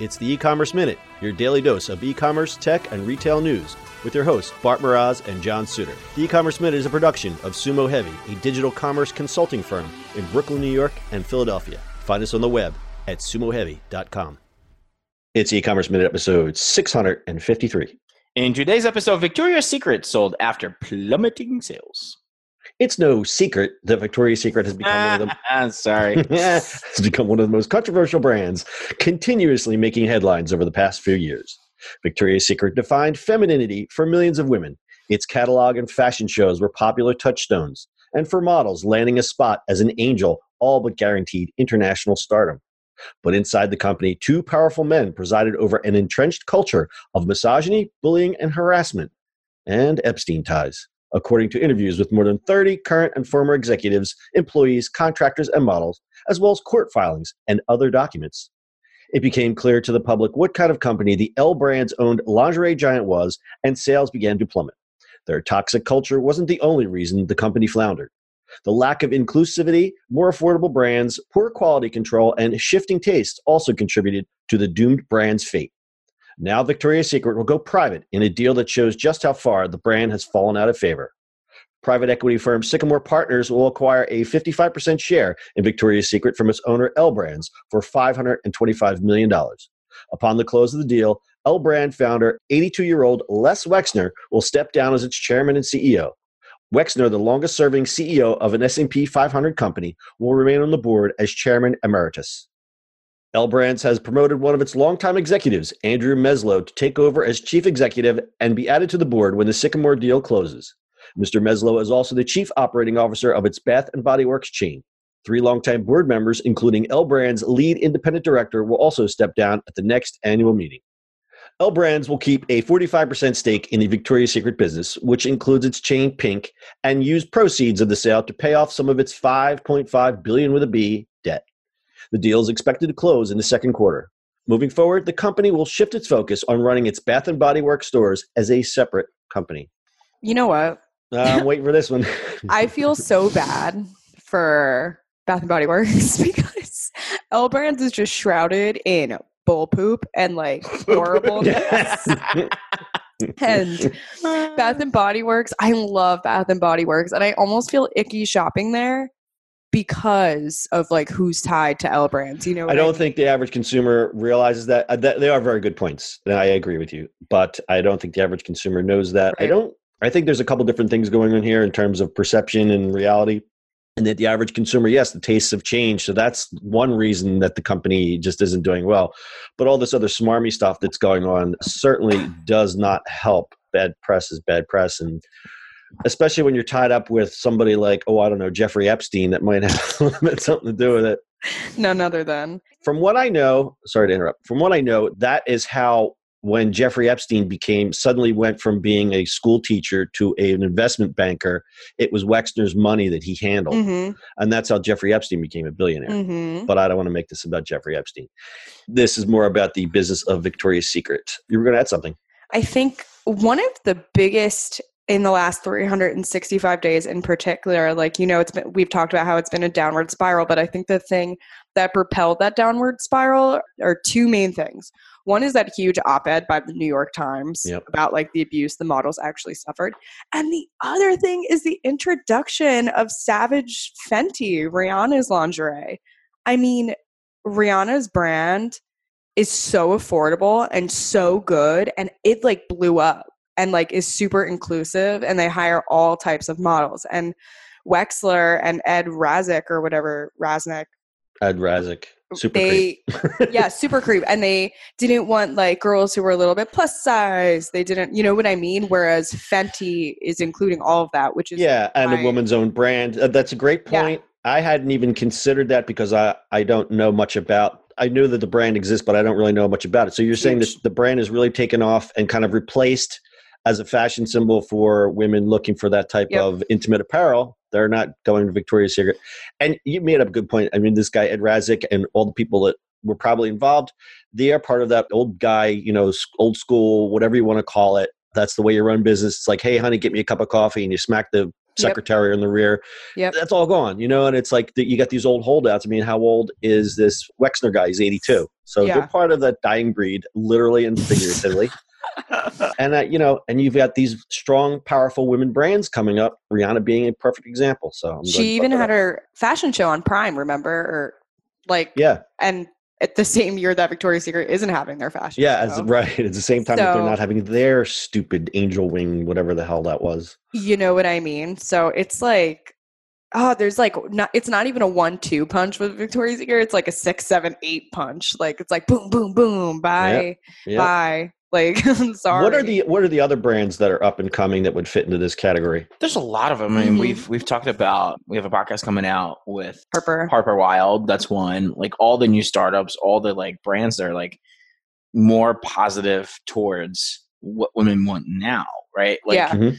It's the e-commerce minute, your daily dose of e-commerce, tech, and retail news with your hosts Bart Mroz and John Suder. The e-commerce minute is a production of Sumo Heavy, a digital commerce consulting firm in Brooklyn, New York, and Philadelphia. Find us on the web at sumoheavy.com. It's e-commerce minute episode 653. In today's episode, Victoria's Secret sold after plummeting sales. It's no secret that Victoria's Secret has become one of the Sorry. it's become one of the most controversial brands, continuously making headlines over the past few years. Victoria's Secret defined femininity for millions of women. Its catalog and fashion shows were popular touchstones, and for models, landing a spot as an angel all but guaranteed international stardom. But inside the company, two powerful men presided over an entrenched culture of misogyny, bullying, and harassment, and Epstein ties according to interviews with more than 30 current and former executives, employees, contractors, and models, as well as court filings and other documents. It became clear to the public what kind of company the L Brands owned lingerie giant was, and sales began to plummet. Their toxic culture wasn't the only reason the company floundered. The lack of inclusivity, more affordable brands, poor quality control, and shifting tastes also contributed to the doomed brand's fate. Now, Victoria's Secret will go private in a deal that shows just how far the brand has fallen out of favor. Private equity firm Sycamore Partners will acquire a 55% share in Victoria's Secret from its owner L Brands for $525 million. Upon the close of the deal, L Brand founder, 82 year old Les Wexner, will step down as its chairman and CEO. Wexner, the longest serving CEO of an S&P 500 company, will remain on the board as chairman emeritus. L Brands has promoted one of its longtime executives, Andrew Meslow, to take over as chief executive and be added to the board when the Sycamore deal closes. Mr. Meslow is also the chief operating officer of its Bath and Body Works chain. Three longtime board members, including L Brands' lead independent director, will also step down at the next annual meeting. L Brands will keep a 45% stake in the Victoria's Secret business, which includes its chain Pink, and use proceeds of the sale to pay off some of its 5.5 billion with a B debt. The deal is expected to close in the second quarter. Moving forward, the company will shift its focus on running its Bath and Body Works stores as a separate company. You know what? Uh, I'm waiting for this one. I feel so bad for Bath and Body Works because L Brands is just shrouded in bull poop and like horribleness. and Bath and Body Works, I love Bath and Body Works, and I almost feel icky shopping there because of like who's tied to L brands. You know, I don't I mean? think the average consumer realizes that. Uh, that. They are very good points. And I agree with you, but I don't think the average consumer knows that. Right. I don't. I think there's a couple different things going on here in terms of perception and reality. And that the average consumer, yes, the tastes have changed. So that's one reason that the company just isn't doing well. But all this other smarmy stuff that's going on certainly does not help. Bad press is bad press. And especially when you're tied up with somebody like, oh, I don't know, Jeffrey Epstein, that might have something to do with it. None other than. From what I know, sorry to interrupt. From what I know, that is how when Jeffrey Epstein became suddenly went from being a school teacher to a, an investment banker, it was Wexner's money that he handled, mm-hmm. and that's how Jeffrey Epstein became a billionaire. Mm-hmm. But I don't want to make this about Jeffrey Epstein. This is more about the business of Victoria's Secret. You were going to add something. I think one of the biggest in the last 365 days in particular like you know it's been we've talked about how it's been a downward spiral but i think the thing that propelled that downward spiral are two main things. One is that huge op-ed by the new york times yep. about like the abuse the models actually suffered. And the other thing is the introduction of savage fenty rihanna's lingerie. I mean rihanna's brand is so affordable and so good and it like blew up and like is super inclusive and they hire all types of models. And Wexler and Ed Razek or whatever Raznek Ed Razek super they yeah super creep. And they didn't want like girls who were a little bit plus size. They didn't you know what i mean? Whereas fenty is including all of that which is yeah and a woman's own brand. Uh, that's a great point. Yeah. i hadn't even considered that because i i don't know much about I knew that the brand exists, but I don't really know much about it. So you're saying that the brand has really taken off and kind of replaced as a fashion symbol for women looking for that type yep. of intimate apparel. They're not going to Victoria's Secret. And you made up a good point. I mean, this guy, Ed Razek, and all the people that were probably involved, they are part of that old guy, you know, old school, whatever you want to call it. That's the way you run business. It's like, hey, honey, get me a cup of coffee, and you smack the secretary in the rear. Yep. That's all gone, you know. And it's like the, you got these old holdouts. I mean, how old is this Wexner guy? He's 82. So Yeah. they're part of that dying breed, literally and figuratively. And uh, you know, and you've got these strong, powerful women brands coming up. Rihanna being a perfect example. So I'm she even had up. her fashion show on Prime, remember? Or like, yeah, and at the same year that Victoria's Secret isn't having their fashion yeah, show. as, right. At the same time that they're not having their stupid angel wing, whatever the hell that was. You know what I mean? So it's like, oh, there's like not. It's not even a one-two punch with Victoria's Secret. It's like a six, seven, eight punch. Like it's like boom, boom, boom. Bye, Yeah. bye. Like I'm sorry. What are the what are the other brands that are up and coming that would fit into this category? There's a lot of them. I mean, Mhm. we've we've talked about. We have a podcast coming out with Harper? Harper Wilde. That's one. Like all the new startups, all the like brands that are like more positive towards what women want now, right? Like, Yeah. Mhm.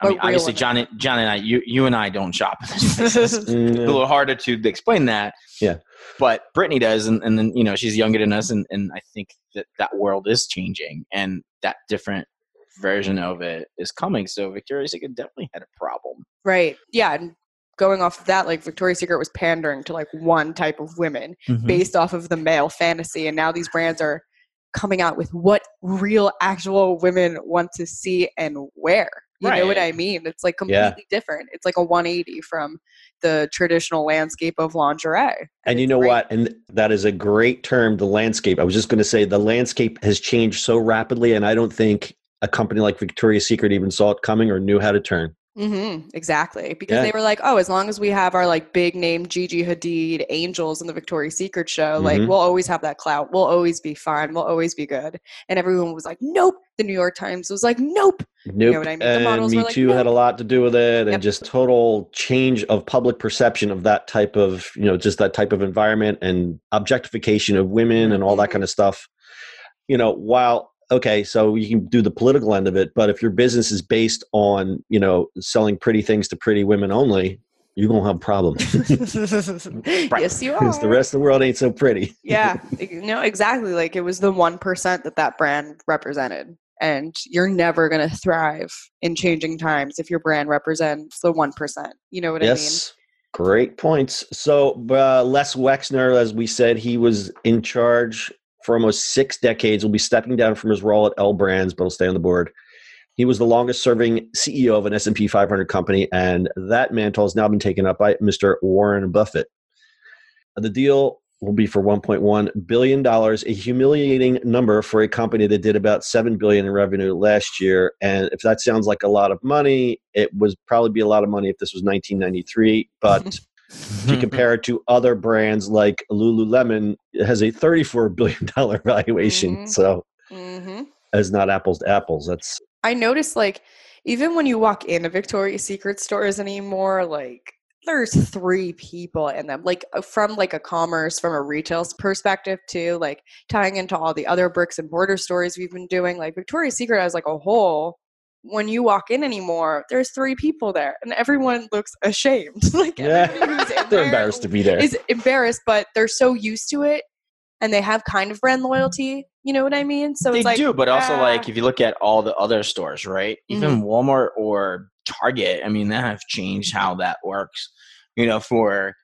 I mean, obviously. John, and- John and I, you, you and I don't shop in these places. it's a Mm, little harder to explain that. Yeah. But Brittany does, and, and then you know she's younger than us, and, and I think that that world is changing, and that different version of it is coming. So Victoria's Secret definitely had a problem. Right. Yeah. And going off of that, like Victoria's Secret was pandering to like one type of women Mm-hmm. based off of the male fantasy. And now these brands are coming out with what real actual women want to see and wear. You know what I mean? It's like Yeah. completely different. It's like a 180 from the traditional landscape of lingerie. And you know great. what? And that is a great term, the landscape. I was just going to say the landscape has changed so rapidly, and I don't think a company like Victoria's Secret even saw it coming or knew how to turn. Mm-hmm, exactly. Because Yeah. they were like, oh, as long as we have our like big name Gigi Hadid angels in the Victoria's Secret show, like Mhm. we'll always have that clout. We'll always be fine. We'll always be good. And everyone was like, nope. The New York Times was like, nope. Nope. what I mean? And Me like, Too had a lot to do with it, and Yep. just total change of public perception of that type of, you know, just that type of environment and objectification of women and all that Mhm. kind of stuff. You know, while okay, so you can do the political end of it, but if your business is based on, you know, selling pretty things to pretty women only, you're gonna have problems Yes, you are. because the rest of the world ain't so pretty. yeah, know exactly. Like it was the one percent that that brand represented, and you're never gonna thrive in changing times if your brand represents the one percent. You know what yes. I mean? Great points. So, uh, Les Wexner, as we said, he was in charge for almost six decades. Will be stepping down from his role at L Brands, but will stay on the board. He was the longest-serving CEO of an S&P 500 company, and that mantle has now been taken up by Mr. Warren Buffett. The deal will be for 1.1 billion dollars, a humiliating number for a company that did about 7 billion in revenue last year. And if that sounds like a lot of money, it would probably be a lot of money if this was 1993. But if you compare it to other brands like Lululemon, it has a 34 billion dollar valuation. Mhm. So I? Mm-hmm. it's not apples to apples. That's I noticed like even when you walk into Victoria's Secret stores anymore, like there's three people in them. Like uh, from like a commerce, from a retail perspective too, like tying into all the other bricks and mortar stories we've been doing, like Victoria's Secret as like a whole. When you walk in anymore, there's three people there, and everyone looks ashamed. like yeah, they're embarrassed to be there. is embarrassed, but they're so used to it, and they have kind of brand loyalty. You know what I mean? So they it's like do, but also ah. like if you look at all the other stores, right? Even Mm-hmm. Walmart or Target, I mean, that have changed how that works. You know, for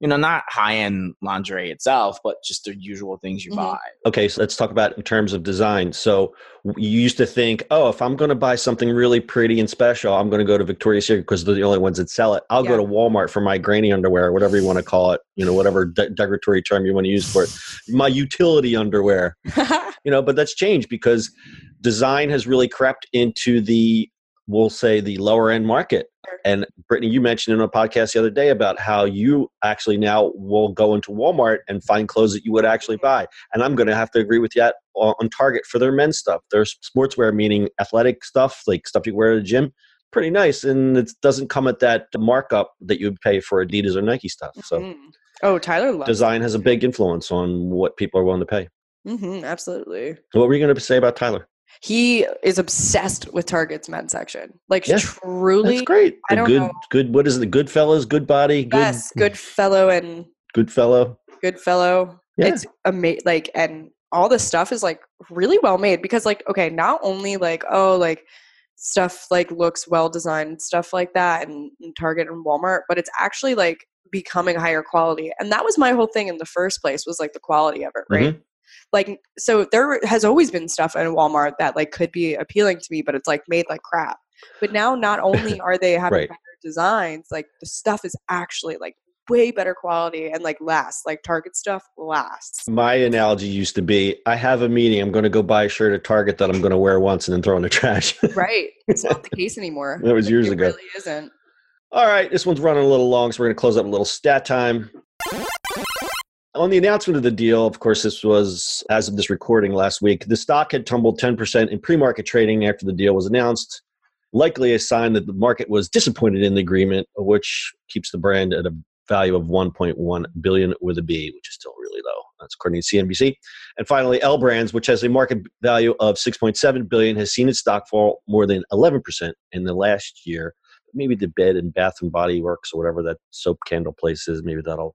you know, not high end lingerie itself, but just the usual things you Mhm. buy. Okay, so let's talk about in terms of design. So you used to think, oh, if I'm going to buy something really pretty and special, I'm going to go to Victoria's Secret because they're the only ones that sell it. I'll go to Walmart for my granny underwear, whatever you want to call it, you know, whatever de- derogatory term you want to use for it. My utility underwear, you know, but that's changed because design has really crept into the, we'll say, the lower end market. And Brittany, you mentioned in a podcast the other day about how you actually now will go into Walmart and find clothes that you would actually buy. And I'm going to have to agree with you on on Target for their men's stuff. Their sportswear, meaning athletic stuff, like stuff you wear at the gym, pretty nice. And it doesn't come at that markup that you would pay for Adidas or Nike stuff. So Mhm. oh, Tyler design has a big influence on what people are willing to pay. hmm absolutely. So what were you going to say about Tyler? He is obsessed with Target's men's section. Like Yeah, truly, That's great. I don't good, know. good. What is it? The good fellas, good body, good, yes, good fellow and good fellow. good fellow. Yeah. It's amazing. Like, and all the stuff is like really well made because, like, okay, not only like oh, like stuff like looks well designed, stuff like that, and, and Target and Walmart, but it's actually like becoming higher quality. And that was my whole thing in the first place was like the quality of it, right? Mhm. Like so there has always been stuff in Walmart that like could be appealing to me, but it's like made like crap. But now not only are they having Right. better designs, like the stuff is actually like way better quality and like lasts. Like Target stuff lasts. My analogy used to be I have a meeting, I'm going to go buy a shirt at Target that I'm going to wear once and then throw in the trash. Right. It's not the case anymore. That was years it ago. really isn't. All right, this one's running a little long, so we're going to close up a little stat time. On the announcement of the deal, of course, this was as of this recording last week. The stock had tumbled 10% in pre market trading after the deal was announced, likely a sign that the market was disappointed in the agreement, which keeps the brand at a value of 1.1 billion with a B, which is still really low. That's according to CNBC. And finally, L Brands, which has a market value of 6.7 billion, has seen its stock fall more than 11% in the last year maybe the bed and bath and body works or whatever that soap candle place is maybe that'll